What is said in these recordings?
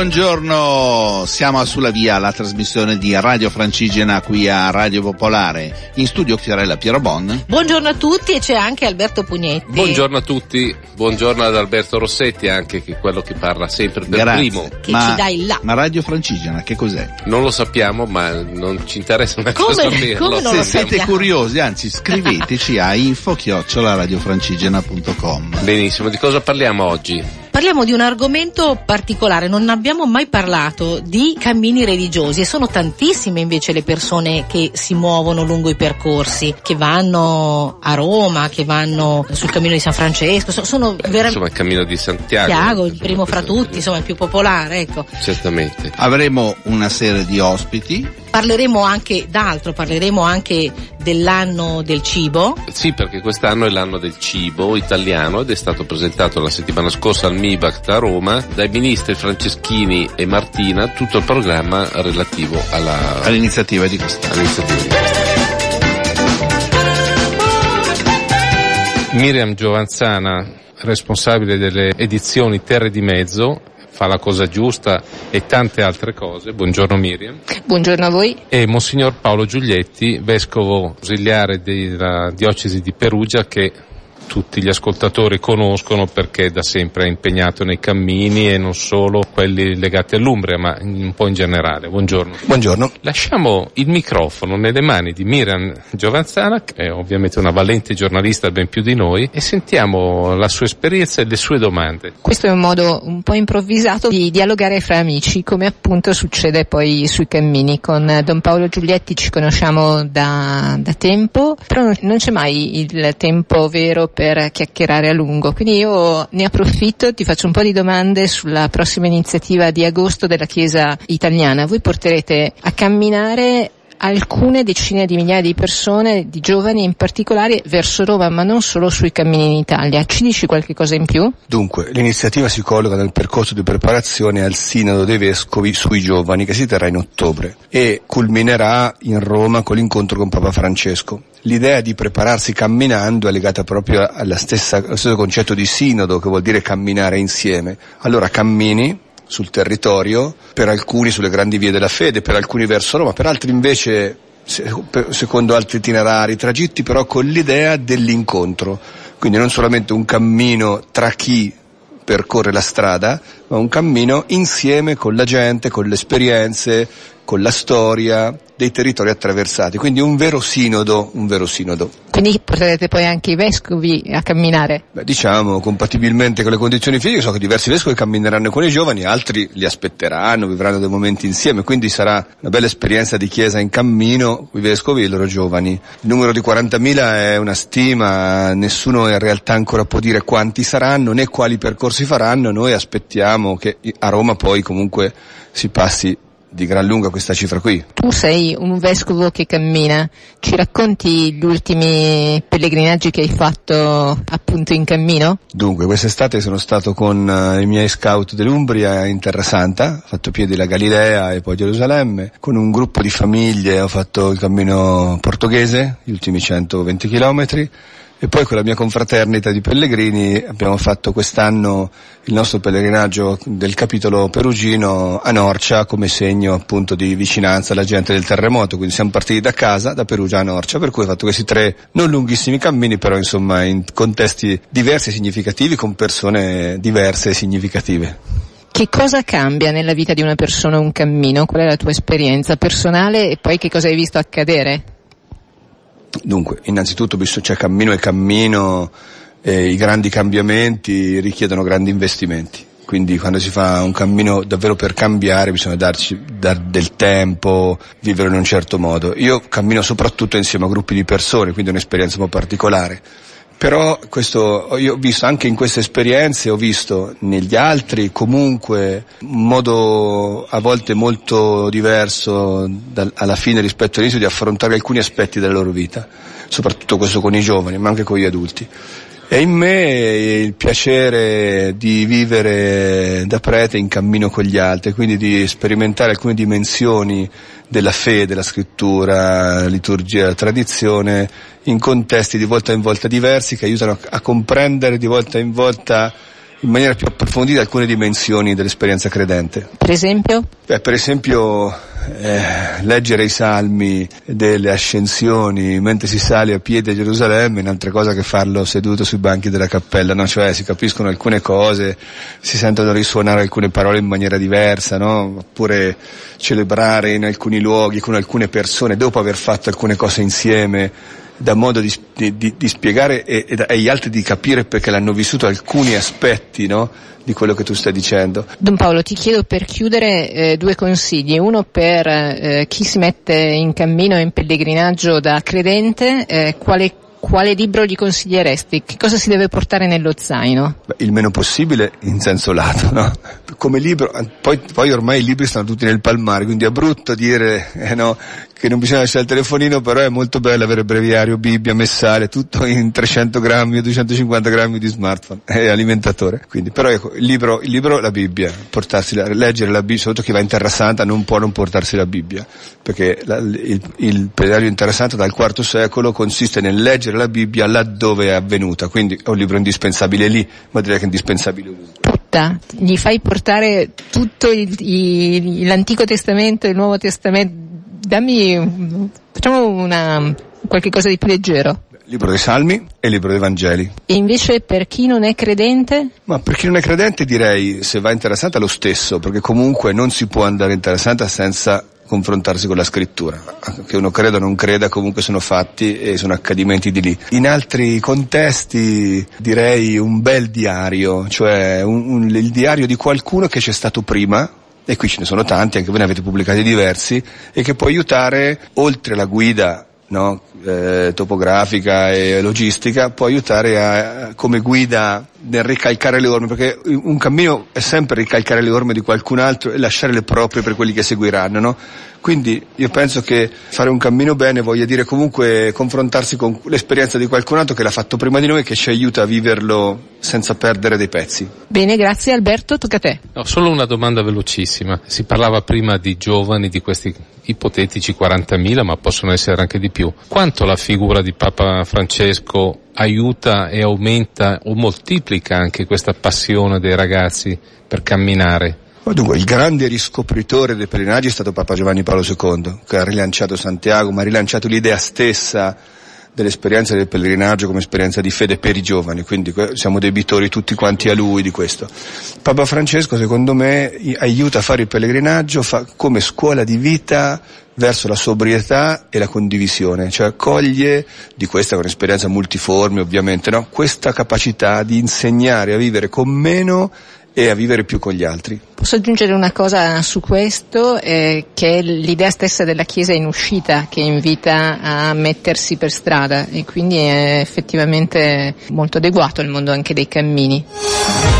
Buongiorno, siamo sulla via la trasmissione di Radio Francigena qui a Radio Popolare. In studio Fiorella Piero Bon. Buongiorno a tutti e c'è anche Alberto Pugnetti. Buongiorno a tutti, buongiorno ad Alberto Rossetti anche che è quello che parla sempre per Grazie. primo. Che ma, ci dai là. Ma Radio Francigena che cos'è? Non lo sappiamo ma non ci interessa una Come- cosa saperlo. come non Se lo siete sappiamo. curiosi, anzi scriveteci a info-radiofrancigena.com. Benissimo, di cosa parliamo oggi? Parliamo di un argomento particolare, non abbiamo mai parlato di cammini religiosi e sono tantissime invece le persone che si muovono lungo i percorsi, che vanno a Roma, che vanno sul cammino di San Francesco, so- sono veramente Insomma il cammino di Santiago. Santiago, il Insomma, primo fra tutti, insomma il più popolare, ecco. Certamente. Avremo una serie di ospiti. Parleremo anche d'altro, parleremo anche dell'anno del cibo, Sì, perché quest'anno è l'anno del cibo italiano ed è stato presentato la settimana scorsa al MIBACT a Roma dai ministri Franceschini e Martina tutto il programma relativo alla, all'iniziativa di quest'anno. all'iniziativa di quest'anno. Miriam Giovanzana, responsabile delle edizioni Terre di Mezzo, fa la cosa giusta e tante altre cose. Buongiorno Miriam. Buongiorno a voi. E Monsignor Paolo Giuglietti, vescovo ausiliare della diocesi di Perugia che tutti gli ascoltatori conoscono perché da sempre è impegnato nei cammini e non solo quelli legati all'Umbria, ma un po' in generale. Buongiorno. Buongiorno. Lasciamo il microfono nelle mani di Miriam Giovanzana, che è ovviamente una valente giornalista ben più di noi, e sentiamo la sua esperienza e le sue domande. Questo è un modo un po' improvvisato di dialogare fra amici, come appunto succede poi sui cammini. Con Don Paolo Giulietti ci conosciamo da, da tempo, però non, non c'è mai il tempo vero per chiacchierare a lungo. Quindi io ne approfitto, ti faccio un po' di domande sulla prossima iniziativa di agosto della Chiesa italiana. Voi porterete a camminare alcune decine di migliaia di persone, di giovani in particolare, verso Roma, ma non solo sui cammini in Italia. Ci dici qualche cosa in più? Dunque, l'iniziativa si colloca nel percorso di preparazione al Sinodo dei Vescovi sui giovani che si terrà in ottobre e culminerà in Roma con l'incontro con Papa Francesco. L'idea di prepararsi camminando è legata proprio stessa, allo stesso concetto di sinodo, che vuol dire camminare insieme. Allora cammini sul territorio, per alcuni sulle grandi vie della fede, per alcuni verso Roma, per altri invece secondo altri itinerari, tragitti però con l'idea dell'incontro. Quindi non solamente un cammino tra chi percorre la strada, ma un cammino insieme con la gente, con le esperienze, con la storia dei territori attraversati. Quindi un vero sinodo, un vero sinodo. Quindi porterete poi anche i vescovi a camminare. Beh, diciamo, compatibilmente con le condizioni fisiche, so che diversi vescovi cammineranno con i giovani, altri li aspetteranno, vivranno dei momenti insieme, quindi sarà una bella esperienza di chiesa in cammino, i vescovi e i loro giovani. Il numero di 40.000 è una stima, nessuno in realtà ancora può dire quanti saranno né quali percorsi faranno, noi aspettiamo che a Roma poi comunque si passi di gran lunga questa cifra qui. Tu sei un vescovo che cammina, ci racconti gli ultimi pellegrinaggi che hai fatto appunto in cammino? Dunque, quest'estate sono stato con eh, i miei scout dell'Umbria in Terra Santa, ho fatto piedi la Galilea e poi Gerusalemme, con un gruppo di famiglie ho fatto il cammino portoghese, gli ultimi 120 chilometri, e poi con la mia confraternita di pellegrini abbiamo fatto quest'anno il nostro pellegrinaggio del capitolo perugino a Norcia come segno appunto di vicinanza alla gente del terremoto, quindi siamo partiti da casa, da Perugia a Norcia, per cui ho fatto questi tre non lunghissimi cammini, però insomma in contesti diversi e significativi, con persone diverse e significative. Che cosa cambia nella vita di una persona un cammino? Qual è la tua esperienza personale e poi che cosa hai visto accadere? Dunque, innanzitutto c'è cammino e cammino, eh, i grandi cambiamenti richiedono grandi investimenti. Quindi quando si fa un cammino davvero per cambiare bisogna darci dar del tempo, vivere in un certo modo. Io cammino soprattutto insieme a gruppi di persone, quindi è un'esperienza un po' particolare. Però questo, io ho visto anche in queste esperienze, ho visto negli altri comunque un modo a volte molto diverso dal- alla fine rispetto all'inizio di affrontare alcuni aspetti della loro vita, soprattutto questo con i giovani, ma anche con gli adulti. E in me il piacere di vivere da prete in cammino con gli altri, quindi di sperimentare alcune dimensioni della fede, la scrittura, la liturgia, la tradizione, in contesti di volta in volta diversi che aiutano a comprendere di volta in volta in maniera più approfondita alcune dimensioni dell'esperienza credente. Per esempio? Beh, per esempio eh, leggere i salmi delle ascensioni mentre si sale a piedi a Gerusalemme è un'altra cosa che farlo seduto sui banchi della cappella, no? cioè si capiscono alcune cose, si sentono risuonare alcune parole in maniera diversa, no? oppure celebrare in alcuni luoghi con alcune persone dopo aver fatto alcune cose insieme dà modo di, di, di spiegare e, e, agli altri di capire perché l'hanno vissuto alcuni aspetti no, di quello che tu stai dicendo. Don Paolo, ti chiedo per chiudere eh, due consigli. Uno per eh, chi si mette in cammino e in pellegrinaggio da credente, eh, quale quale libro gli consiglieresti? Che cosa si deve portare nello zaino? Il meno possibile in senso lato, no? Come libro, poi, poi, ormai i libri stanno tutti nel palmare, quindi è brutto dire eh no, che non bisogna lasciare il telefonino, però è molto bello avere breviario, Bibbia, messale, tutto in 300 grammi o 250 grammi di smartphone e alimentatore. Quindi, però ecco, il libro, il libro, la Bibbia, portarsi la, leggere la Bibbia, soprattutto chi va in Terra Santa non può non portarsi la Bibbia, perché la, il, il pellegrinaggio in Terra Santa dal IV secolo consiste nel leggere la Bibbia laddove è avvenuta, quindi è un libro indispensabile lì, ma direi che è indispensabile ovunque. Gli fai portare tutto il, il, l'Antico Testamento e il Nuovo Testamento dammi, facciamo una, qualche cosa di più leggero. Libro dei Salmi e libro dei Vangeli. E invece per chi non è credente? Ma per chi non è credente direi se va in Terra Santa lo stesso, perché comunque non si può andare in Terra Santa senza confrontarsi con la scrittura. Che uno creda o non creda, comunque sono fatti e sono accadimenti di lì. In altri contesti direi un bel diario, cioè un, un, il diario di qualcuno che c'è stato prima, e qui ce ne sono tanti, anche voi ne avete pubblicati diversi, e che può aiutare, oltre la guida no, eh, topografica e logistica, può aiutare a, come guida nel ricalcare le orme, perché un cammino è sempre ricalcare le orme di qualcun altro e lasciare le proprie per quelli che seguiranno, no? Quindi io penso che fare un cammino bene voglia dire comunque confrontarsi con l'esperienza di qualcun altro che l'ha fatto prima di noi e che ci aiuta a viverlo senza perdere dei pezzi. Bene, grazie Alberto, tocca a te. No, solo una domanda velocissima. Si parlava prima di giovani, di questi ipotetici 40.000, ma possono essere anche di più. Quanto la figura di Papa Francesco aiuta e aumenta o moltiplica anche questa passione dei ragazzi per camminare? Dunque, il grande riscopritore dei pellegrinaggi è stato Papa Giovanni Paolo II, che ha rilanciato Santiago, ma ha rilanciato l'idea stessa dell'esperienza del pellegrinaggio come esperienza di fede per i giovani, quindi siamo debitori tutti quanti a lui di questo. Papa Francesco, secondo me, aiuta a fare il pellegrinaggio fa come scuola di vita verso la sobrietà e la condivisione, cioè coglie di questa è un'esperienza multiforme ovviamente, no? questa capacità di insegnare a vivere con meno e a vivere più con gli altri. Posso aggiungere una cosa su questo, eh, che è l'idea stessa della Chiesa in uscita che invita a mettersi per strada e quindi è effettivamente molto adeguato al mondo anche dei cammini.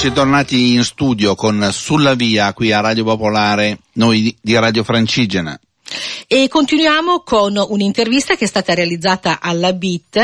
Eccoci tornati in studio con Sulla Via qui a Radio Popolare, noi di Radio Francigena. E continuiamo con un'intervista che è stata realizzata alla BIT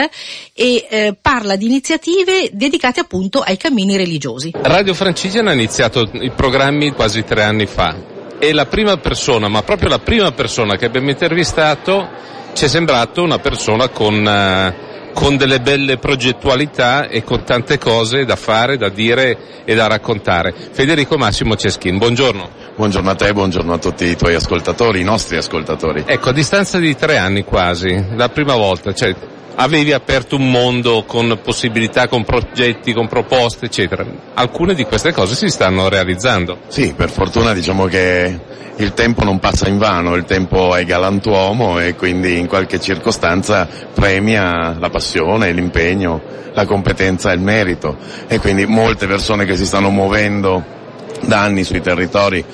e eh, parla di iniziative dedicate appunto ai cammini religiosi. Radio Francigena ha iniziato i programmi quasi tre anni fa e la prima persona, ma proprio la prima persona che abbiamo intervistato ci è sembrato una persona con... Eh, con delle belle progettualità e con tante cose da fare, da dire e da raccontare. Federico Massimo Ceschin, buongiorno. Buongiorno a te, buongiorno a tutti i tuoi ascoltatori, i nostri ascoltatori. Ecco, a distanza di tre anni quasi, la prima volta, cioè avevi aperto un mondo con possibilità, con progetti, con proposte, eccetera. Alcune di queste cose si stanno realizzando. Sì, per fortuna diciamo che il tempo non passa in vano, il tempo è galantuomo e quindi in qualche circostanza premia la passione, l'impegno, la competenza e il merito e quindi molte persone che si stanno muovendo da anni sui territori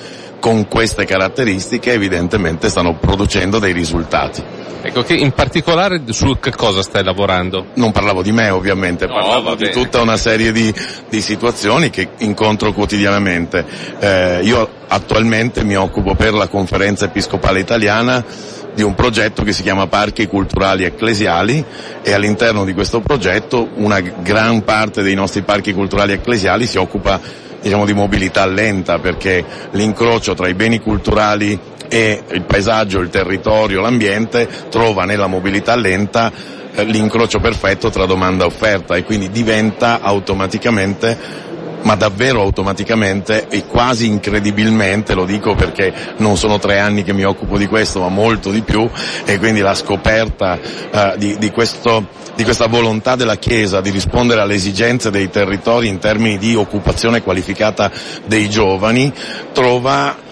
con queste caratteristiche evidentemente stanno producendo dei risultati. Ecco, che in particolare su che cosa stai lavorando? Non parlavo di me ovviamente, no, parlavo di tutta una serie di, di, situazioni che incontro quotidianamente. Eh, io attualmente mi occupo per la conferenza episcopale italiana di un progetto che si chiama Parchi Culturali Ecclesiali e all'interno di questo progetto una gran parte dei nostri parchi culturali ecclesiali si occupa diciamo, di mobilità lenta perché l'incrocio tra i beni culturali e il paesaggio, il territorio, l'ambiente trova nella mobilità lenta eh, l'incrocio perfetto tra domanda e offerta e quindi diventa automaticamente ma davvero automaticamente e quasi incredibilmente, lo dico perché non sono tre anni che mi occupo di questo, ma molto di più, e quindi la scoperta uh, di, di, questo, di questa volontà della Chiesa di rispondere alle esigenze dei territori in termini di occupazione qualificata dei giovani trova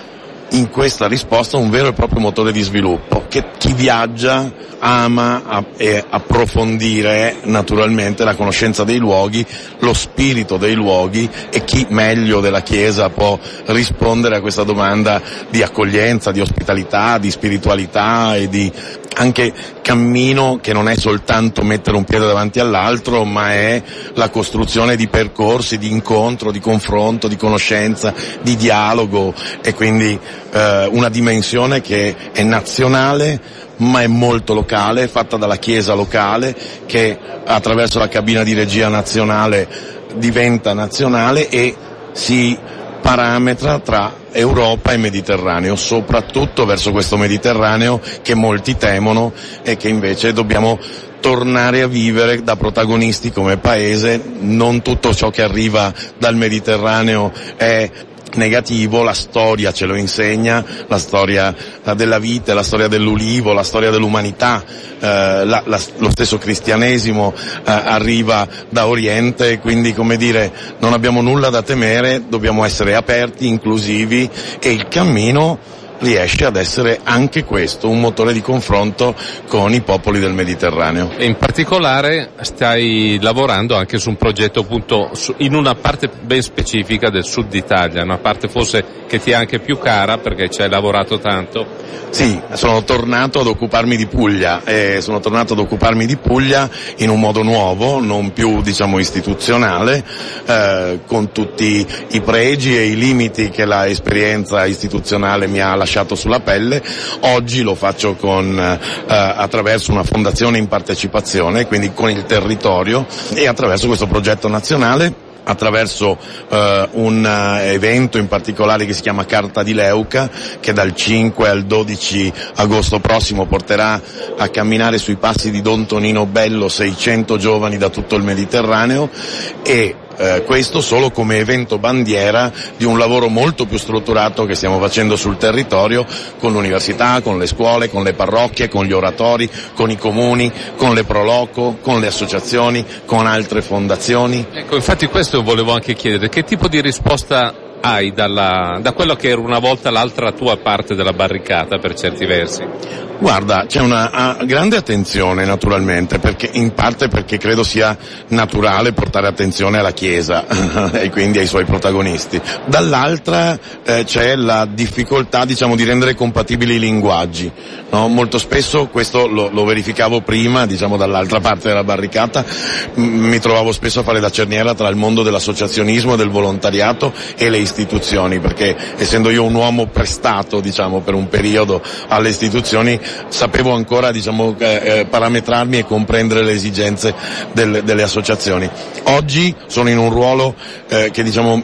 in questa risposta un vero e proprio motore di sviluppo che chi viaggia ama approfondire naturalmente la conoscenza dei luoghi, lo spirito dei luoghi e chi meglio della Chiesa può rispondere a questa domanda di accoglienza, di ospitalità, di spiritualità e di anche cammino che non è soltanto mettere un piede davanti all'altro, ma è la costruzione di percorsi, di incontro, di confronto, di conoscenza, di dialogo e quindi eh, una dimensione che è nazionale ma è molto locale, fatta dalla Chiesa locale che attraverso la cabina di regia nazionale diventa nazionale e si parametra tra Europa e Mediterraneo, soprattutto verso questo Mediterraneo che molti temono e che invece dobbiamo tornare a vivere da protagonisti come paese, non tutto ciò che arriva dal Mediterraneo è negativo, la storia ce lo insegna, la storia della vita, la storia dell'ulivo, la storia dell'umanità, eh, la, la, lo stesso cristianesimo eh, arriva da Oriente, quindi come dire non abbiamo nulla da temere, dobbiamo essere aperti, inclusivi e il cammino riesce ad essere anche questo un motore di confronto con i popoli del Mediterraneo. E in particolare stai lavorando anche su un progetto appunto in una parte ben specifica del sud Italia, una parte forse che ti è anche più cara perché ci hai lavorato tanto. Sì, sono tornato ad occuparmi di Puglia e sono tornato ad occuparmi di Puglia in un modo nuovo, non più diciamo istituzionale, eh, con tutti i pregi e i limiti che l'esperienza istituzionale mi ha lasciato lasciato sulla pelle, oggi lo faccio con, eh, attraverso una fondazione in partecipazione, quindi con il territorio e attraverso questo progetto nazionale attraverso eh, un uh, evento in particolare che si chiama Carta di Leuca che dal 5 al 12 agosto prossimo porterà a camminare sui passi di Don Tonino Bello 600 giovani da tutto il Mediterraneo e eh, questo solo come evento bandiera di un lavoro molto più strutturato che stiamo facendo sul territorio con l'università, con le scuole, con le parrocchie, con gli oratori, con i comuni, con le Proloco, con le associazioni, con altre fondazioni. Ecco, infatti questo volevo anche chiedere, che tipo di risposta hai dalla, da quello che era una volta l'altra tua parte della barricata per certi versi? Guarda, c'è una uh, grande attenzione naturalmente, perché, in parte perché credo sia naturale portare attenzione alla Chiesa e quindi ai suoi protagonisti. Dall'altra eh, c'è la difficoltà diciamo, di rendere compatibili i linguaggi. No? Molto spesso, questo lo, lo verificavo prima, diciamo dall'altra parte della barricata, m- mi trovavo spesso a fare da cerniera tra il mondo dell'associazionismo e del volontariato e le istituzioni, perché essendo io un uomo prestato diciamo, per un periodo alle istituzioni, sapevo ancora diciamo, eh, eh, parametrarmi e comprendere le esigenze del, delle associazioni. Oggi sono in un ruolo eh, che diciamo,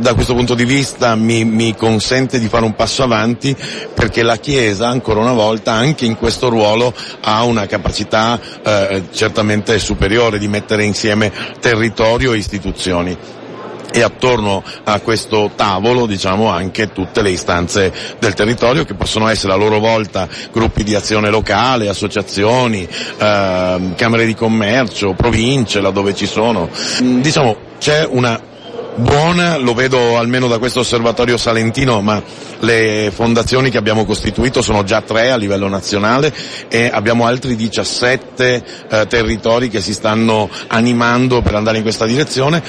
da questo punto di vista mi, mi, consente di fare un passo avanti perché la Chiesa ancora una volta anche in questo ruolo ha una capacità eh, certamente superiore di mettere insieme territorio e istituzioni e attorno a questo tavolo diciamo anche tutte le istanze del territorio che possono essere a loro volta gruppi di azione locale, associazioni, eh, camere di commercio, province laddove ci sono. Mm, diciamo c'è una buona, lo vedo almeno da questo osservatorio salentino, ma le fondazioni che abbiamo costituito sono già tre a livello nazionale e abbiamo altri 17 eh, territori che si stanno animando per andare in questa direzione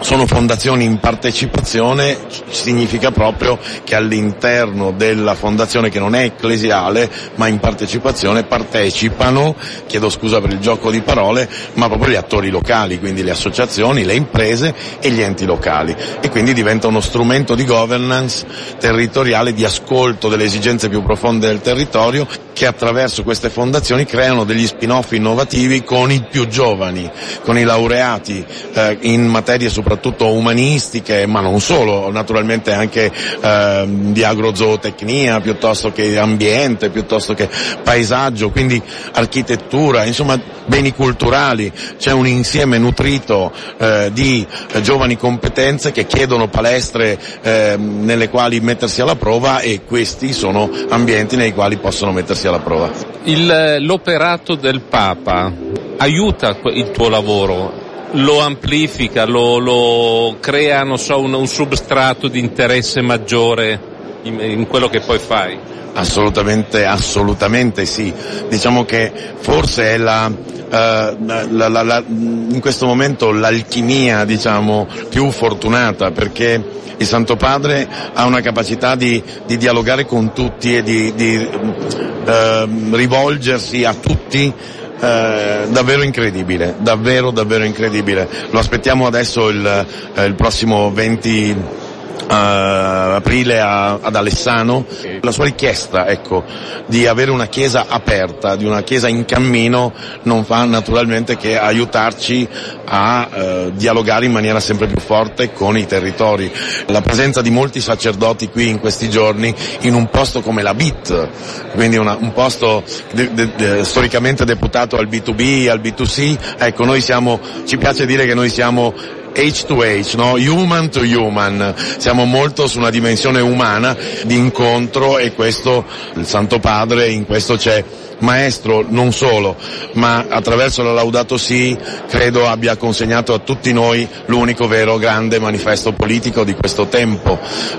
sono fondazioni in partecipazione, significa proprio che all'interno della fondazione che non è ecclesiale ma in partecipazione partecipano, chiedo scusa per il gioco di parole, ma proprio gli attori locali, quindi le associazioni, le imprese e gli enti locali. E quindi diventa uno strumento di governance territoriale, di ascolto delle esigenze più profonde del territorio che attraverso queste fondazioni creano degli spin-off innovativi con i più giovani, con i laureati eh, in materie soprattutto umanistiche, ma non solo, naturalmente anche eh, di agrozootecnia, piuttosto che ambiente, piuttosto che paesaggio, quindi architettura, insomma beni culturali, c'è un insieme nutrito eh, di giovani competenze che chiedono palestre eh, nelle quali mettersi alla prova e questi sono ambienti nei quali possono mettersi alla prova. Il, l'operato del Papa aiuta il tuo lavoro? Lo amplifica, lo, lo crea, so, un, un, substrato di interesse maggiore in, in quello che poi fai? Assolutamente, assolutamente sì. Diciamo che forse è la, Uh, la, la, la, in questo momento l'alchimia diciamo, più fortunata perché il Santo Padre ha una capacità di, di dialogare con tutti e di, di uh, rivolgersi a tutti eh, davvero incredibile, davvero davvero incredibile. Lo aspettiamo adesso il, eh, il prossimo 20 uh, aprile a, ad Alessano, la sua richiesta ecco, di avere una chiesa aperta, di una chiesa in cammino, non fa naturalmente che aiutarci a uh, dialogare in maniera sempre più forte con i territori. La presenza di molti sacerdoti qui in questi giorni in un posto come la BIT, quindi una, un posto de, de, de, storicamente deputato al B2B, al B2C, ecco noi siamo, ci piace dire che noi siamo H to H, no? human to human, siamo molto su una dimensione umana di incontro e questo il Santo Padre in questo c'è maestro non solo, ma attraverso la Laudato Si credo abbia consegnato a tutti noi l'unico vero grande manifesto politico di questo tempo,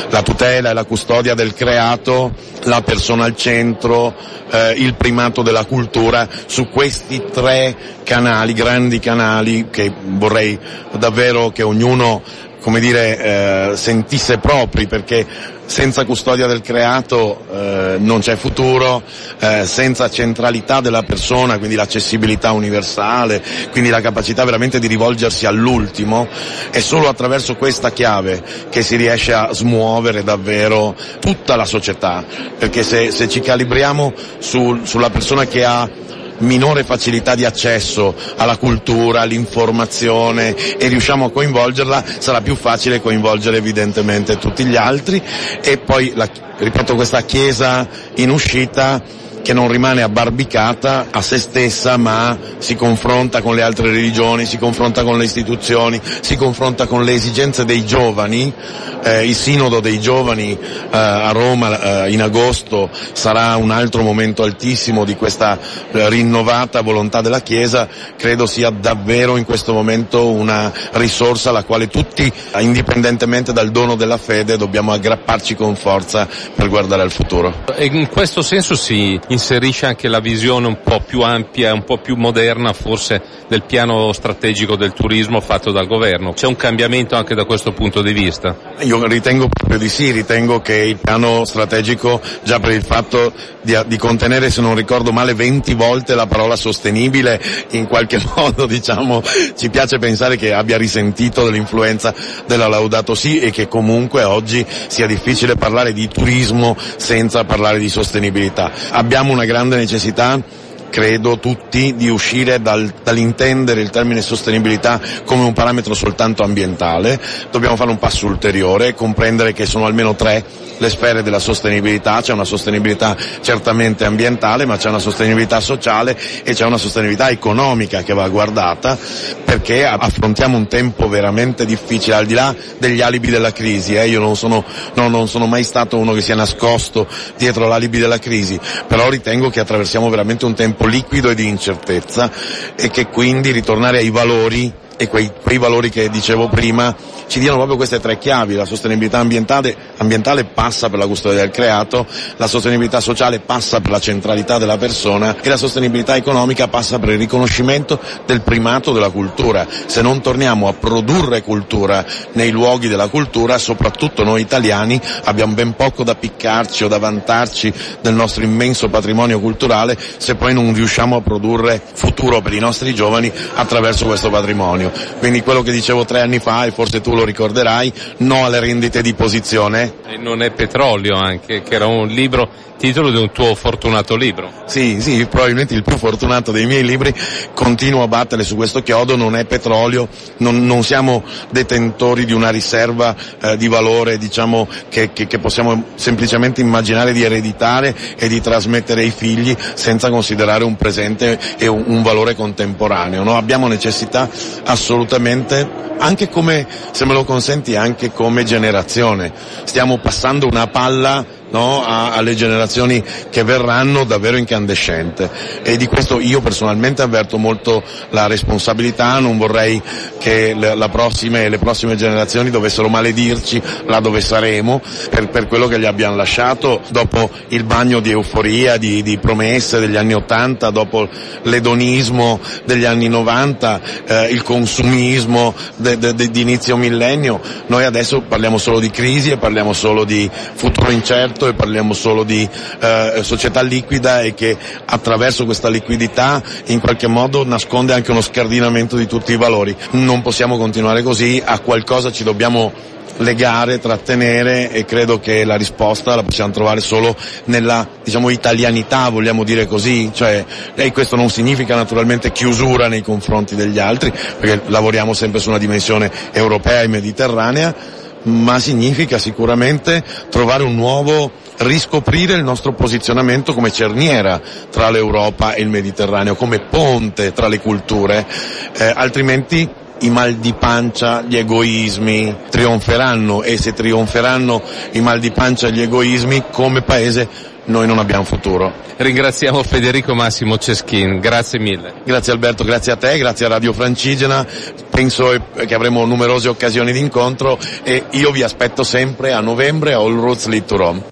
la tutela e la custodia del creato, la persona al centro, eh, il primato della cultura, su questi tre canali, grandi canali che vorrei davvero che ognuno come dire, eh, sentisse propri perché senza custodia del creato eh, non c'è futuro, eh, senza centralità della persona, quindi l'accessibilità universale, quindi la capacità veramente di rivolgersi all'ultimo, è solo attraverso questa chiave che si riesce a smuovere davvero tutta la società, perché se, se ci calibriamo su, sulla persona che ha minore facilità di accesso alla cultura, all'informazione e riusciamo a coinvolgerla, sarà più facile coinvolgere evidentemente tutti gli altri. E poi, la, ripeto, questa chiesa in uscita che non rimane abbarbicata a se stessa ma si confronta con le altre religioni, si confronta con le istituzioni, si confronta con le esigenze dei giovani. Eh, il sinodo dei giovani eh, a Roma eh, in agosto sarà un altro momento altissimo di questa eh, rinnovata volontà della Chiesa, credo sia davvero in questo momento una risorsa alla quale tutti, indipendentemente dal dono della fede, dobbiamo aggrapparci con forza per guardare al futuro. E in questo senso si inserisce anche la visione un po' più ampia, un po' più moderna forse del piano strategico del turismo fatto dal governo. C'è un cambiamento anche da questo punto di vista? Io ritengo proprio di sì, ritengo che il piano strategico, già per il fatto di, di contenere, se non ricordo male, 20 volte la parola sostenibile, in qualche modo diciamo ci piace pensare che abbia risentito dell'influenza della Laudato Si e che comunque oggi sia difficile parlare di turismo senza parlare di sostenibilità. Abbiamo una grande necessità credo tutti, di uscire dal, dall'intendere il termine sostenibilità come un parametro soltanto ambientale, dobbiamo fare un passo ulteriore, comprendere che sono almeno tre le sfere della sostenibilità, c'è una sostenibilità certamente ambientale, ma c'è una sostenibilità sociale e c'è una sostenibilità economica che va guardata perché affrontiamo un tempo veramente difficile, al di là degli alibi della crisi, eh, io non sono, no, non sono mai stato uno che si è nascosto dietro l'alibi della crisi, però ritengo che attraversiamo veramente un tempo liquido e di incertezza e che quindi ritornare ai valori e quei, quei valori che dicevo prima ci diano proprio queste tre chiavi, la sostenibilità ambientale, ambientale, passa per la custodia del creato, la sostenibilità sociale passa per la centralità della persona e la sostenibilità economica passa per il riconoscimento del primato della cultura. Se non torniamo a produrre cultura nei luoghi della cultura, soprattutto noi italiani abbiamo ben poco da piccarci o da vantarci del nostro immenso patrimonio culturale se poi non riusciamo a produrre futuro per i nostri giovani attraverso questo patrimonio patrimonio. Quindi quello che dicevo tre anni fa, e forse tu lo ricorderai, no alle rendite di posizione. E non è petrolio anche, che era un libro titolo di un tuo fortunato libro. Sì, sì, probabilmente il più fortunato dei miei libri, continuo a battere su questo chiodo, non è petrolio, non, non siamo detentori di una riserva eh, di valore diciamo, che, che, che, possiamo semplicemente immaginare di ereditare e di trasmettere ai figli senza considerare un presente e un, un valore contemporaneo. No? Abbiamo necessità assolutamente, anche come, se me lo consenti, anche come generazione. Stiamo passando una palla no, a, alle generazioni che verranno davvero incandescente e di questo io personalmente avverto molto la responsabilità, non vorrei che prossime, le prossime generazioni dovessero maledirci là dove saremo per, per, quello che gli abbiamo lasciato. Dopo il bagno di euforia, di, di promesse degli anni Ottanta, dopo l'edonismo degli anni 90, eh, il consumismo de, di inizio millennio, noi adesso parliamo solo di crisi e parliamo solo di futuro incerto e parliamo solo di eh, società liquida e che attraverso questa liquidità in qualche modo nasconde anche uno scardinamento di tutti i valori. Non possiamo continuare così, a qualcosa ci dobbiamo legare, trattenere e credo che la risposta la possiamo trovare solo nella diciamo italianità, vogliamo dire così, cioè, e questo non significa naturalmente chiusura nei confronti degli altri, perché lavoriamo sempre su una dimensione europea e mediterranea, ma significa sicuramente trovare un nuovo riscoprire il nostro posizionamento come cerniera tra l'Europa e il Mediterraneo, come ponte tra le culture, eh, altrimenti i mal di pancia, gli egoismi trionferanno e se trionferanno i mal di pancia e gli egoismi come paese noi non abbiamo futuro. Ringraziamo Federico Massimo Ceschin, grazie mille. Grazie Alberto, grazie a te, grazie a Radio Francigena, penso che avremo numerose occasioni di incontro e io vi aspetto sempre a novembre a All Roots Lead to Rome.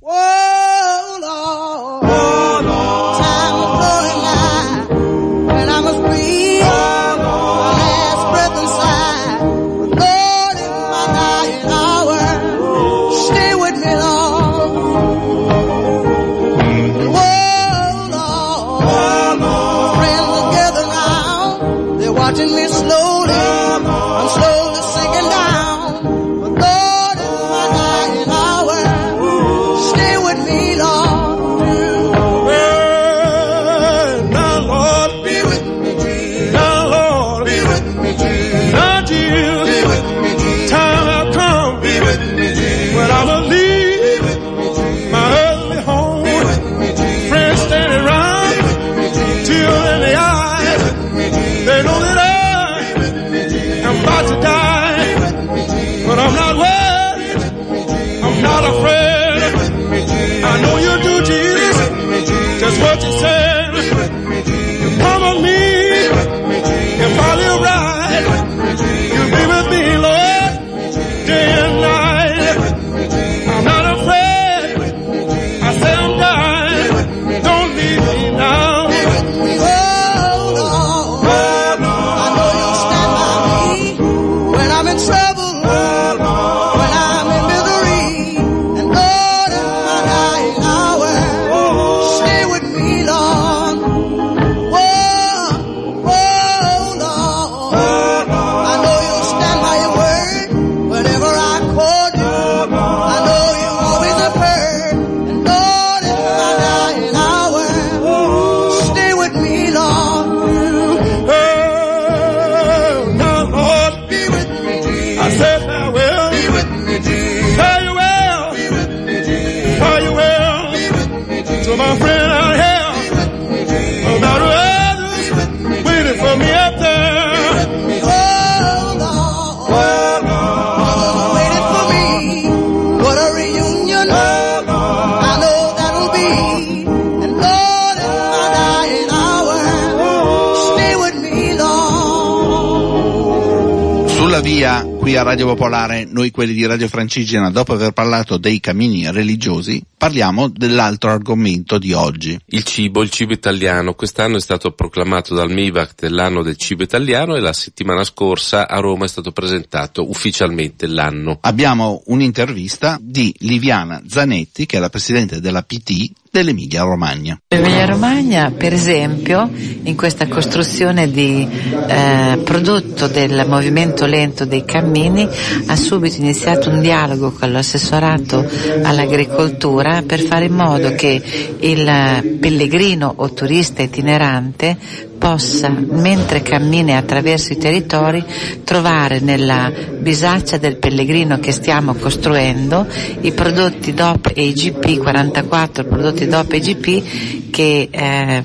Qui a Radio Popolare, noi quelli di Radio Francigena, dopo aver parlato dei cammini religiosi, parliamo dell'altro argomento di oggi. Il cibo, il cibo italiano. Quest'anno è stato proclamato dal MIVAC dell'anno del cibo italiano e la settimana scorsa a Roma è stato presentato ufficialmente l'anno. Abbiamo un'intervista di Liviana Zanetti, che è la presidente della PT dell'Emilia Romagna. L'Emilia Romagna, per esempio, in questa costruzione di eh, prodotto del movimento lento dei cammini, ha subito iniziato un dialogo con l'assessorato all'agricoltura per fare in modo che il pellegrino o turista itinerante possa, mentre cammina attraverso i territori, trovare nella bisaccia del pellegrino che stiamo costruendo i prodotti DOP e IGP, 44 prodotti DOP e IGP che eh,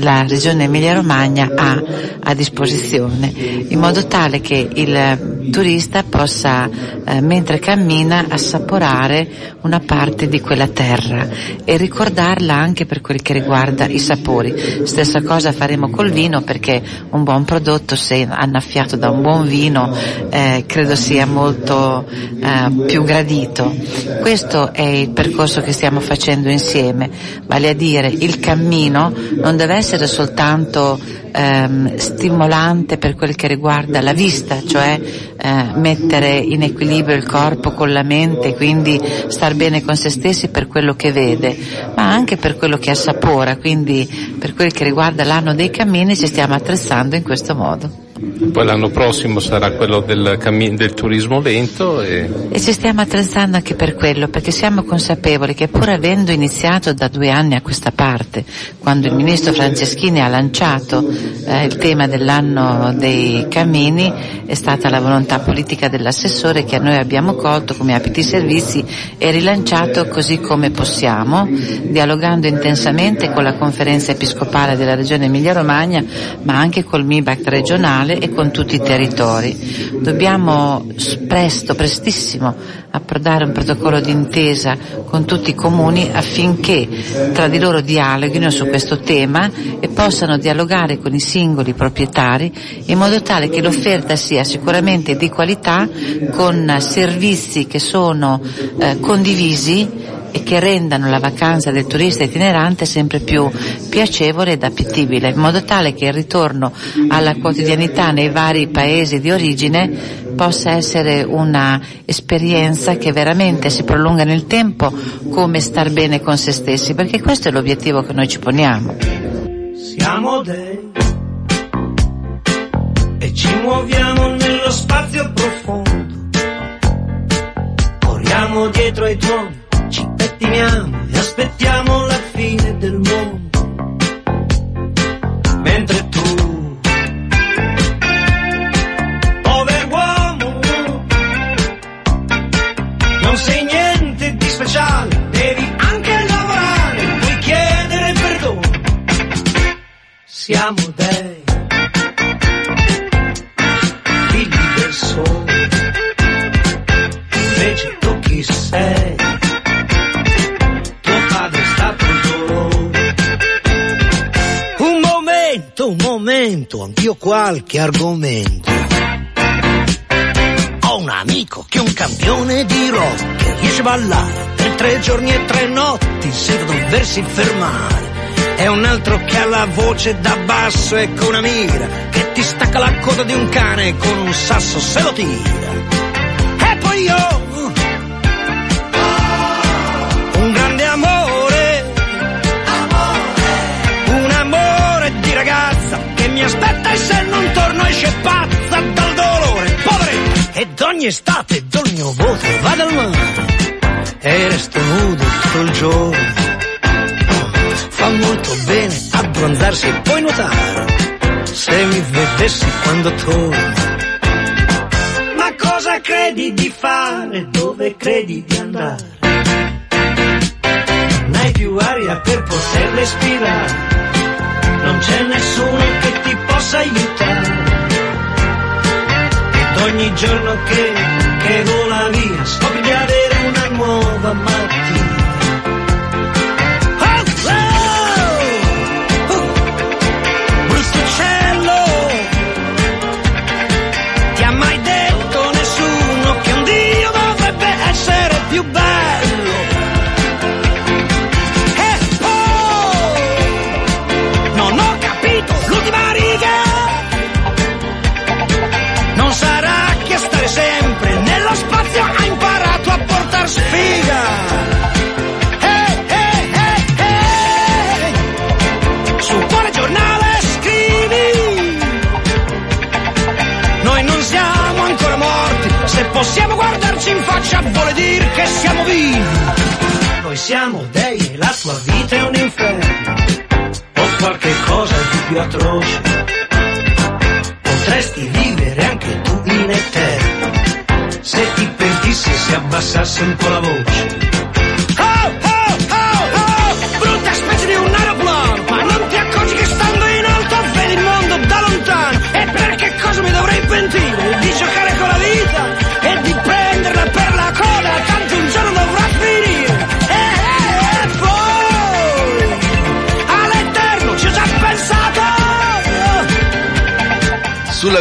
la regione Emilia Romagna ha a disposizione, in modo tale che il turista possa, eh, mentre cammina, assaporare una parte di quella terra e ricordarla anche per quel che riguarda i sapori. Stessa cosa faremo col vino perché un buon prodotto, se annaffiato da un buon vino, eh, credo sia molto eh, più gradito. Questo è il percorso che stiamo facendo insieme, vale a dire il cammino non deve essere soltanto ehm, stimolante per quel che riguarda la vista, cioè eh, mettere in equilibrio il corpo con la mente, quindi star bene con se stessi per quello che vede, ma anche per quello che assapora, quindi per quel che riguarda l'anno dei cammini ci stiamo attrezzando in questo modo. Poi l'anno prossimo sarà quello del, cammin- del turismo lento e... e... ci stiamo attrezzando anche per quello, perché siamo consapevoli che pur avendo iniziato da due anni a questa parte, quando il ministro Franceschini ha lanciato eh, il tema dell'anno dei cammini, è stata la volontà politica dell'assessore che noi abbiamo colto come APT Servizi e rilanciato così come possiamo, dialogando intensamente con la conferenza episcopale della regione Emilia Romagna, ma anche col MIBACT regionale nazionale e con tutti i territori. Dobbiamo presto, prestissimo, approdare un protocollo d'intesa con tutti i comuni affinché tra di loro dialoghino su questo tema e possano dialogare con i singoli proprietari in modo tale che l'offerta sia sicuramente di qualità con servizi che sono eh, condivisi e che rendano la vacanza del turista itinerante sempre più piacevole ed appetibile, in modo tale che il ritorno alla quotidianità nei vari paesi di origine possa essere una esperienza che veramente si prolunga nel tempo come star bene con se stessi, perché questo è l'obiettivo che noi ci poniamo. Siamo dei e ci muoviamo nello spazio profondo, corriamo dietro ai tuoni ci pettiniamo e aspettiamo la fine del mondo. Mentre Siamo dei figli del sole, invece tu chi sei? un momento, anch'io qualche argomento. Ho un amico che è un campione di rock, che riesce a ballare per tre giorni e tre notti senza doversi fermare. È un altro che ha la voce da basso e con una mira, che ti stacca la coda di un cane con un sasso se lo tira. E poi io aspetta e se non torno esce pazza dal dolore, povere! Ed ogni estate il mio voto, vado al mare e resto nudo tutto il giorno. Abbronzarsi e poi nuotare, se mi vedessi quando torno. Ma cosa credi di fare? Dove credi di andare? Non hai più aria per poter respirare non c'è nessuno che ti possa aiutare. Ed ogni giorno che, che vola via scopri di avere una nuova mattina. Più bello. E poi non ho capito l'ultima riga. Non sarà che stare sempre nello spazio ha imparato a portar sfiga. Possiamo guardarci in faccia vuole dire che siamo vivi. Noi siamo dei e la tua vita è un inferno, o qualche cosa di più atroce. Potresti vivere anche tu in eterno, se ti pentissi e si abbassasse un po' la voce.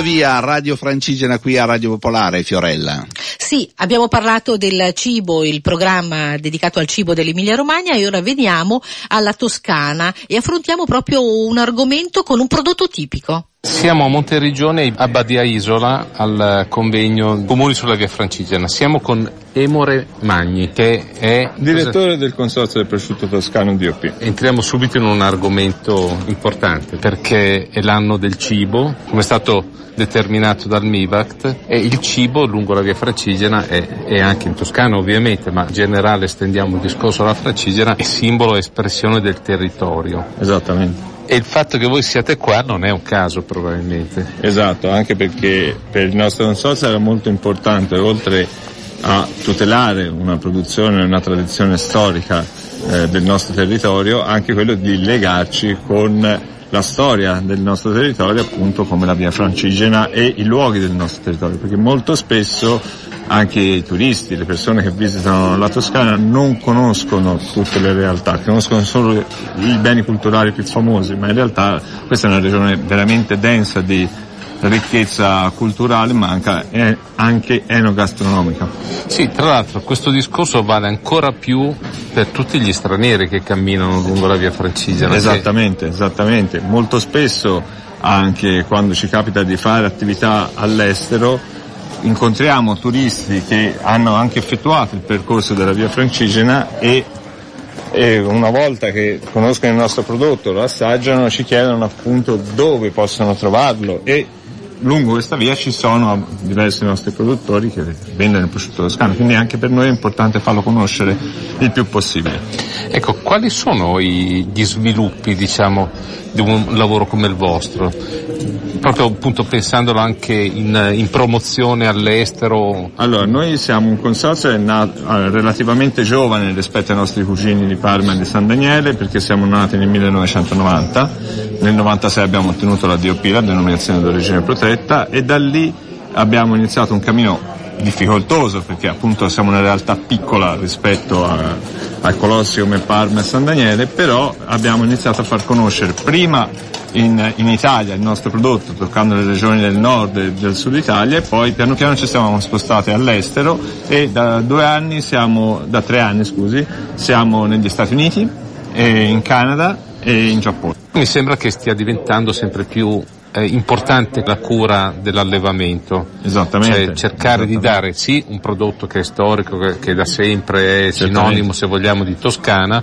Via Radio Francigena qui a Radio Popolare, Fiorella. Sì, abbiamo parlato del cibo, il programma dedicato al cibo dell'Emilia Romagna e ora veniamo alla Toscana e affrontiamo proprio un argomento con un prodotto tipico. Siamo a Monteriggione, a Badia Isola, al convegno Comuni sulla via Francigena. Siamo con Emore Magni, che è Direttore del Consorzio del Prosciutto Toscano DOP. Entriamo subito in un argomento importante perché è l'anno del cibo, come è stato determinato dal MIBACT e il cibo lungo la via Francigena e, anche in Toscana ovviamente, ma in generale estendiamo il discorso alla Francigena, è simbolo e espressione del territorio. Esattamente. E il fatto che voi siate qua non è un caso probabilmente. Esatto, anche perché per il nostro consorzio era molto importante, oltre a tutelare una produzione una tradizione storica eh, del nostro territorio, anche quello di legarci con la storia del nostro territorio, appunto come la via Francigena e i luoghi del nostro territorio, perché molto spesso anche i turisti, le persone che visitano la Toscana non conoscono tutte le realtà, conoscono solo i beni culturali più famosi, ma in realtà questa è una regione veramente densa di ricchezza culturale ma anche, anche enogastronomica. Sì, tra l'altro questo discorso vale ancora più per tutti gli stranieri che camminano lungo la via Francigena. Esattamente, esattamente. Molto spesso anche quando ci capita di fare attività all'estero incontriamo turisti che hanno anche effettuato il percorso della via Francigena e, e una volta che conoscono il nostro prodotto, lo assaggiano, ci chiedono appunto dove possono trovarlo e lungo questa via ci sono diversi nostri produttori che vendono il prosciutto toscano, quindi anche per noi è importante farlo conoscere il più possibile. Ecco, quali sono i, gli sviluppi, diciamo, di un lavoro come il vostro? Proprio appunto pensandolo anche in, in promozione all'estero. Allora, noi siamo un consorzio nato, eh, relativamente giovane rispetto ai nostri cugini di Parma e di San Daniele perché siamo nati nel 1990, nel 96 abbiamo ottenuto la DOP, la denominazione d'origine protetta e da lì abbiamo iniziato un cammino difficoltoso perché appunto siamo una realtà piccola rispetto a, a colossi come Parma e San Daniele, però abbiamo iniziato a far conoscere prima in, in, Italia il nostro prodotto, toccando le regioni del nord e del sud Italia e poi piano piano ci siamo spostati all'estero e da due anni siamo, da tre anni scusi, siamo negli Stati Uniti, in Canada e in Giappone. Mi sembra che stia diventando sempre più eh, importante la cura dell'allevamento. Esattamente. Cioè cercare esattamente. di dare sì un prodotto che è storico, che, che da sempre è sinonimo se vogliamo di Toscana,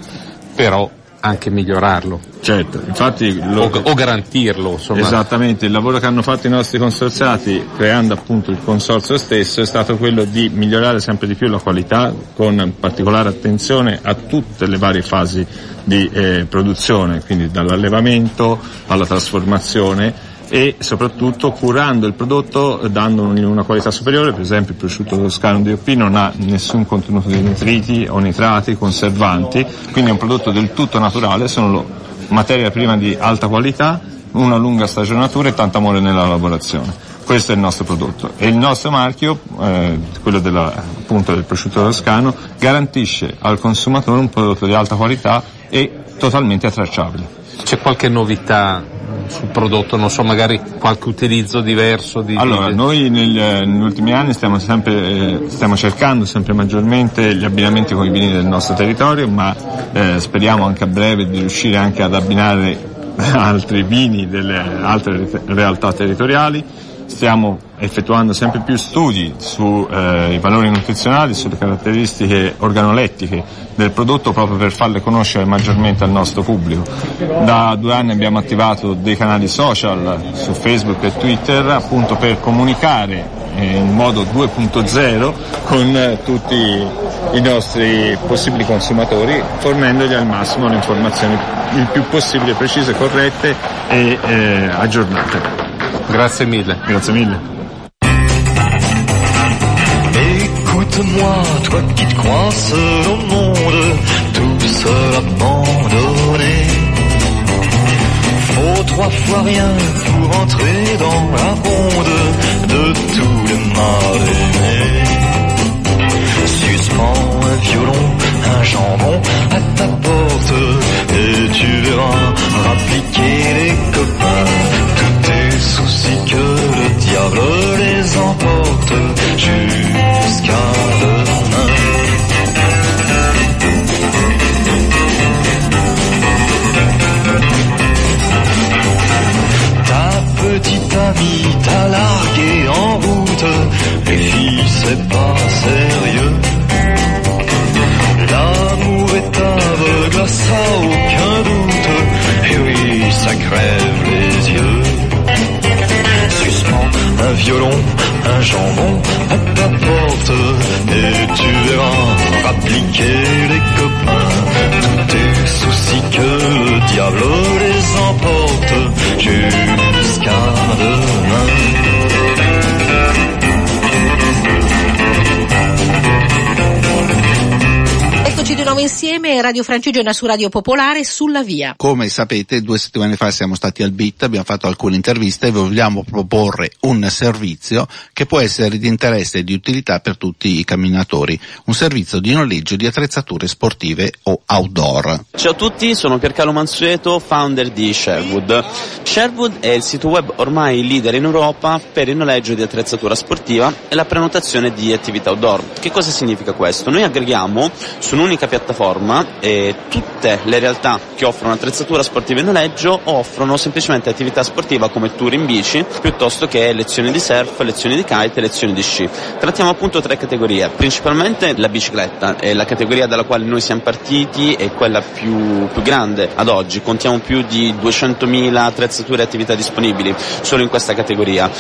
però anche migliorarlo. Certo, infatti lo... o, o, garantirlo. Insomma. Esattamente, il lavoro che hanno fatto i nostri consorziati creando appunto il consorzio stesso è stato quello di migliorare sempre di più la qualità con particolare attenzione a tutte le varie fasi di eh, produzione, quindi dall'allevamento alla trasformazione e soprattutto curando il prodotto dandogli una qualità superiore, per esempio il prosciutto toscano DOP non ha nessun contenuto di nitriti o nitrati, conservanti, quindi è un prodotto del tutto naturale, sono materia prima di alta qualità, una lunga stagionatura e tanto amore nella lavorazione. Questo è il nostro prodotto e il nostro marchio, eh, quello della, appunto del prosciutto toscano, garantisce al consumatore un prodotto di alta qualità e totalmente attracciabile. C'è qualche novità sul prodotto, non so, magari qualche utilizzo diverso di... Allora, di... noi negli, negli, ultimi anni stiamo, sempre, stiamo cercando sempre maggiormente gli abbinamenti con i vini del nostro territorio, ma eh, speriamo anche a breve di riuscire anche ad abbinare altri vini delle altre realtà territoriali stiamo effettuando sempre più studi sui eh, valori nutrizionali, sulle caratteristiche organolettiche del prodotto proprio per farle conoscere maggiormente al nostro pubblico. Da due anni abbiamo attivato dei canali social su Facebook e Twitter appunto per comunicare in modo 2.0 con tutti i nostri possibili consumatori fornendogli al massimo le informazioni il più possibile precise, corrette e eh, aggiornate. Grazie mille. Grazie mille. Écoute-moi, toi qui te crois seul au monde, tout seul abandonné. Faut trois fois rien pour entrer dans la ronde de tous les mal aimés. Suspends un violon, un jambon à ta porte, et tu verras rappliquer les copains soucis que le diable les emporte jusqu'à demain. Ta petite amie t'a largué en route, les filles c'est pas sérieux. L'amour est aveugle, ça aucun doute, et oui, ça crève violon, un jambon à ta porte, et tu verras appliquer les copains. Tous tes soucis que le diable les emporte jusqu'à demain. Di nuovo insieme, Radio Francigena su Radio Popolare, sulla via. Come sapete, due settimane fa siamo stati al BIT, abbiamo fatto alcune interviste e vi vogliamo proporre un servizio che può essere di interesse e di utilità per tutti i camminatori, un servizio di noleggio di attrezzature sportive o outdoor. Ciao a tutti, sono Piercarlo Mansueto, founder di Sherwood. Sherwood è il sito web ormai leader in Europa per il noleggio di attrezzatura sportiva e la prenotazione di attività outdoor. Che cosa significa questo? Noi aggreghiamo su un'unica piattaforma e tutte le realtà che offrono attrezzatura sportiva in noleggio offrono semplicemente attività sportiva come tour in bici piuttosto che lezioni di surf, lezioni di kite e lezioni di sci. Trattiamo appunto tre categorie, principalmente la bicicletta è la categoria dalla quale noi siamo partiti e quella più, più grande ad oggi, contiamo più di 200.000 attrezzature e attività disponibili solo in questa categoria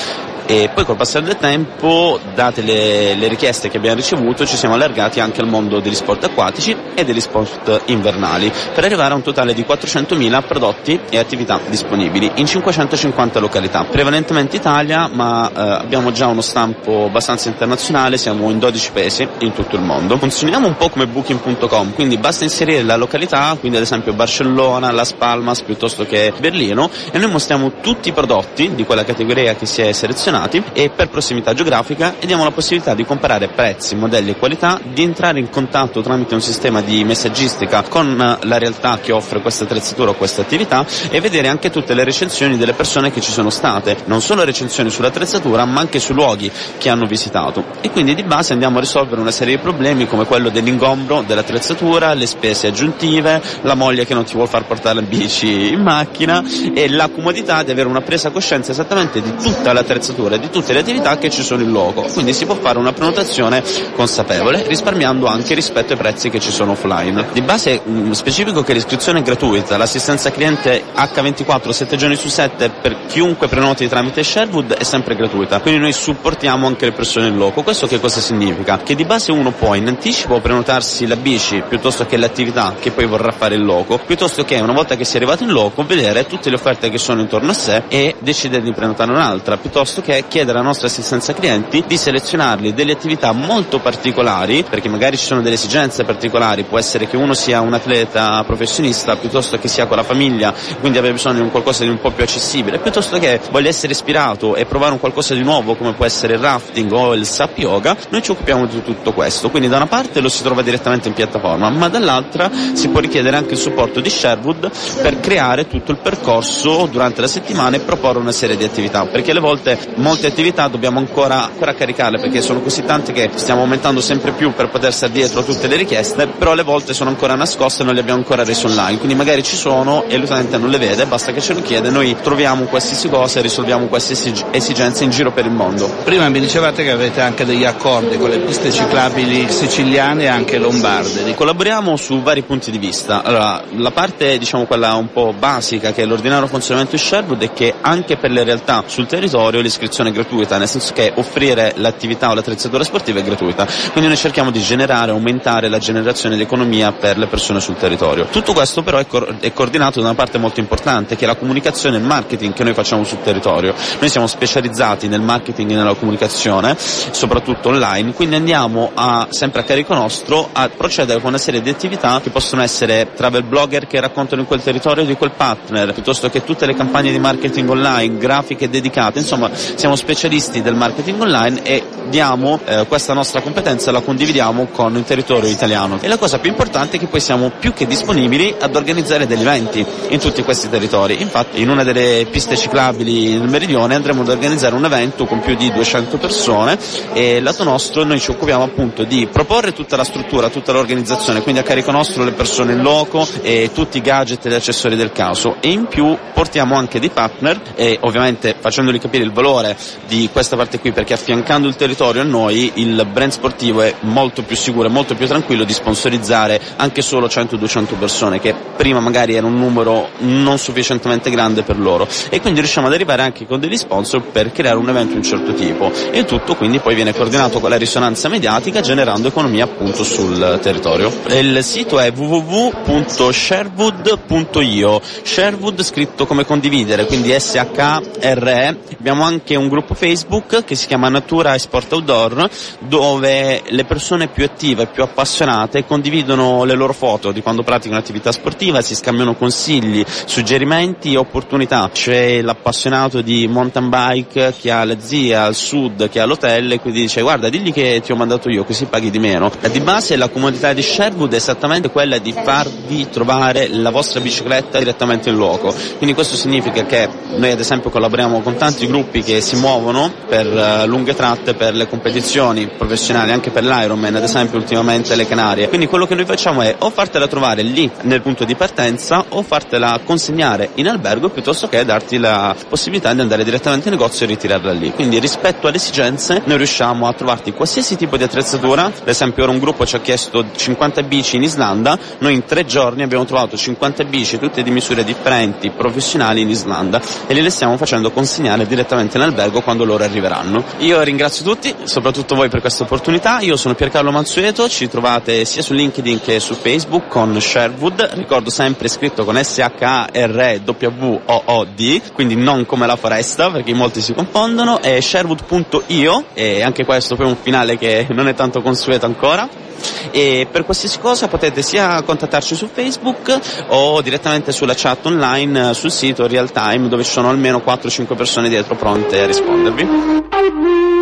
e poi col passare del tempo, date le, le, richieste che abbiamo ricevuto, ci siamo allargati anche al mondo degli sport acquatici e degli sport invernali, per arrivare a un totale di 400.000 prodotti e attività disponibili in 550 località, prevalentemente Italia, ma eh, abbiamo già uno stampo abbastanza internazionale, siamo in 12 paesi in tutto il mondo. Funzioniamo un po' come booking.com, quindi basta inserire la località, quindi ad esempio Barcellona, Las Palmas piuttosto che Berlino, e noi mostriamo tutti i prodotti di quella categoria che si è selezionata selezionati e per prossimità geografica e diamo la possibilità di comparare prezzi, modelli e qualità, di entrare in contatto tramite un sistema di messaggistica con la realtà che offre questa attrezzatura o questa attività e vedere anche tutte le recensioni delle persone che ci sono state, non solo recensioni sull'attrezzatura ma anche sui luoghi che hanno visitato. E quindi di base andiamo a risolvere una serie di problemi come quello dell'ingombro dell'attrezzatura, le spese aggiuntive, la moglie che non ti vuole far portare la bici in macchina e la comodità di avere una presa coscienza esattamente di tutta l'attrezzatura copertura di tutte le attività che ci sono in luogo, quindi si può fare una prenotazione consapevole risparmiando anche rispetto ai prezzi che ci sono offline. Di base mm, specifico che l'iscrizione è gratuita, l'assistenza cliente H24 7 giorni su 7 per chiunque prenoti tramite Sherwood è sempre gratuita, quindi noi supportiamo anche le persone in loco. Questo che cosa significa? Che di base uno può in anticipo prenotarsi la bici piuttosto che l'attività che poi vorrà fare in loco, piuttosto che una volta che si è arrivato in loco vedere tutte le offerte che sono intorno a sé e decidere di prenotare un'altra, piuttosto che che chiedere alla nostra assistenza clienti di selezionarli delle attività molto particolari, perché magari ci sono delle esigenze particolari, può essere che uno sia un atleta professionista piuttosto che sia con la famiglia, quindi abbia bisogno di un qualcosa di un po' più accessibile, piuttosto che voglia essere ispirato e provare un qualcosa di nuovo come può essere il rafting o il sap yoga, noi ci occupiamo di tutto questo. Quindi da una parte lo si trova direttamente in piattaforma, ma dall'altra si può richiedere anche il supporto di Sherwood per creare tutto il percorso durante la settimana e proporre una serie di attività, perché alle volte molte attività dobbiamo ancora, ancora caricarle perché sono così tante che stiamo aumentando sempre più per poter stare dietro a tutte le richieste, però alle volte sono ancora nascoste e non le abbiamo ancora rese online, quindi magari ci sono e l'utente non le vede, basta che ce lo chiede, noi troviamo qualsiasi cosa e risolviamo qualsiasi esigenze in giro per il mondo. Prima mi dicevate che avete anche degli accordi con le piste ciclabili siciliane e anche lombarde. Collaboriamo su vari punti di vista. Allora, la parte diciamo quella un po' basica che è l'ordinario funzionamento di Sherwood è che anche per le realtà sul territorio l'iscrizione è gratuita, nel senso che offrire l'attività o l'attrezzatura sportiva è gratuita. Quindi noi cerchiamo di generare, aumentare la generazione di economia per le persone sul territorio. Tutto questo però è, co- è coordinato da una parte molto importante che è la comunicazione e il marketing che noi facciamo sul territorio. Noi siamo specializzati nel marketing e nella comunicazione, soprattutto online, quindi andiamo a, sempre a carico nostro a procedere con una serie di attività che possono essere travel blogger che raccontano in quel territorio di quel partner, piuttosto che tutte le campagne di marketing online, grafiche dedicate, insomma siamo specialisti del marketing online e diamo eh, questa nostra competenza la condividiamo con il territorio italiano. E la cosa più importante è che poi siamo più che disponibili ad organizzare degli eventi in tutti questi territori. Infatti in una delle piste ciclabili nel meridione andremo ad organizzare un evento con più di 200 persone e lato nostro noi ci occupiamo appunto di proporre tutta la struttura, tutta l'organizzazione, quindi a carico nostro le persone in loco e tutti i gadget e gli accessori del caso e in più portiamo anche dei partner e ovviamente facendoli capire il valore di questa parte qui perché affiancando il territorio a noi il brand sportivo è molto più sicuro e molto più tranquillo di sponsorizzare anche solo 100-200 persone che prima magari era un numero non sufficientemente grande per loro. E quindi riusciamo ad arrivare anche con degli sponsor per creare un evento di un certo tipo. E tutto quindi poi viene coordinato con la risonanza mediatica generando economia appunto sul territorio. Il sito è www.sherwood.io Sherwood scritto come condividere quindi S-H-R-E abbiamo anche un gruppo Facebook che si chiama Natura e Sport Outdoor dove le persone più attive, più appassionate condividono le loro foto di quando praticano attività sportiva, si scambiano consigli, suggerimenti e opportunità. C'è l'appassionato di mountain bike che ha la zia al sud che ha l'hotel e quindi dice guarda digli che ti ho mandato io così paghi di meno. Di base la comodità di Sherwood è esattamente quella di farvi trovare la vostra bicicletta direttamente in luogo. Quindi questo significa che noi ad esempio collaboriamo con tanti gruppi che si muovono per uh, lunghe tratte, per le competizioni professionali, anche per l'Ironman, ad esempio ultimamente le Canarie. Quindi quello che noi facciamo è o fartela trovare lì nel punto di partenza o fartela consegnare in albergo piuttosto che darti la possibilità di andare direttamente in negozio e ritirarla lì. Quindi rispetto alle esigenze noi riusciamo a trovarti qualsiasi tipo di attrezzatura, ad esempio ora un gruppo ci ha chiesto 50 bici in Islanda, noi in tre giorni abbiamo trovato 50 bici tutte di misure differenti, professionali in Islanda e le stiamo facendo consegnare direttamente in albergo quando loro arriveranno. Io ringrazio tutti, soprattutto voi per questa opportunità, io sono Piercarlo Mansueto, ci trovate sia su LinkedIn che su Facebook con Sherwood, ricordo sempre scritto con S-H-R-W-O-O-D, quindi non come la foresta perché molti si confondono, è sherwood.io e anche questo poi è un finale che non è tanto consueto ancora. E per qualsiasi cosa potete sia contattarci su Facebook o direttamente sulla chat online sul sito real time dove ci sono almeno 4-5 persone dietro pronte a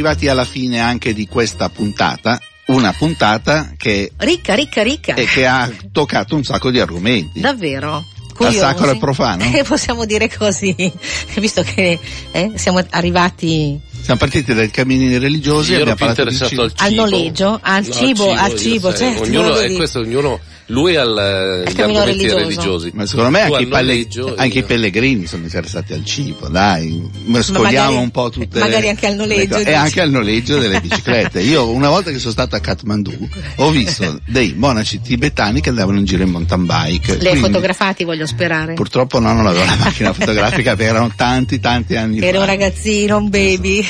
arrivati alla fine anche di questa puntata. Una puntata che, Ricca, ricca, ricca. e che ha toccato un sacco di argomenti. Davvero? Dal Curiosi. sacro al profano. Eh, possiamo dire così, visto che eh, siamo arrivati Siamo partiti dai cammini religiosi Io e ero abbiamo più parlato di interessato cibo. al cibo. al noleggio, al No, cibo, al cibo, certo. Ognuno, è questo, ognuno, lui al, agli cammino argomenti religioso. religiosi. Ma secondo me anche, i, palle- anche i pellegrini sono interessati al cibo, dai, mescoliamo magari- un po' tutte magari le- anche al le noleggio, cose. dici. E anche al noleggio delle biciclette. Io una volta che sono stato a Kathmandu ho visto dei monaci tibetani che andavano in giro in mountain bike. Le hai Quindi, fotografati, voglio sperare. Purtroppo no, non avevo la macchina fotografica perché erano tanti tanti anni Era fa. un ragazzino, un baby.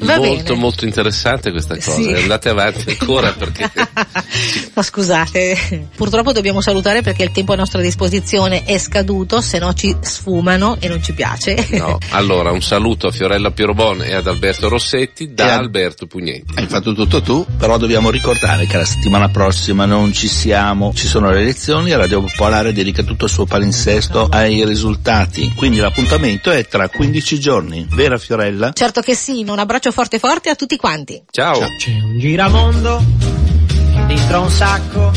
Va molto bene. molto interessante questa cosa. Sì. Andate avanti ancora perché Ma scusate, purtroppo dobbiamo salutare perché il tempo a nostra disposizione è scaduto, se no ci sfumano e non ci piace. no. Allora, un saluto a Fiorella Pierobon e ad Alberto Rossetti da E Alberto Pugnetti. Hai fatto tutto tu, però dobbiamo ricordare che la settimana prossima non ci siamo, ci sono le elezioni e Radio Popolare dedica tutto il suo palinsesto ai risultati, quindi l'appuntamento è tra 15 giorni, vera Fiorella? Certo che sì, un abbraccio forte forte a tutti quanti. Ciao. C'è un giramondo dentro un sacco,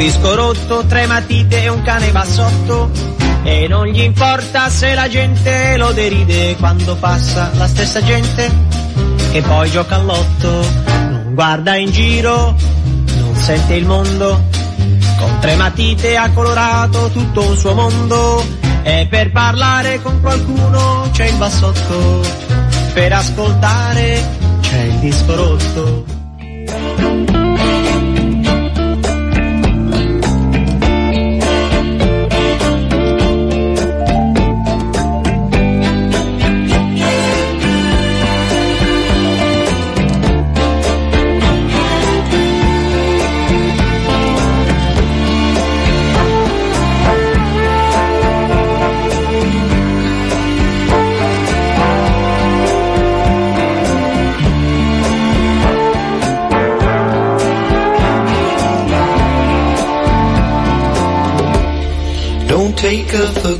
disco rotto, tre matite e un cane bassotto. E non gli importa se la gente lo deride quando passa la stessa gente che poi gioca all'otto. Non guarda in giro, non sente il mondo. Con tre matite ha colorato tutto un suo mondo. E per parlare con qualcuno c'è il bassotto. Per ascoltare c'è il disco rotto. up a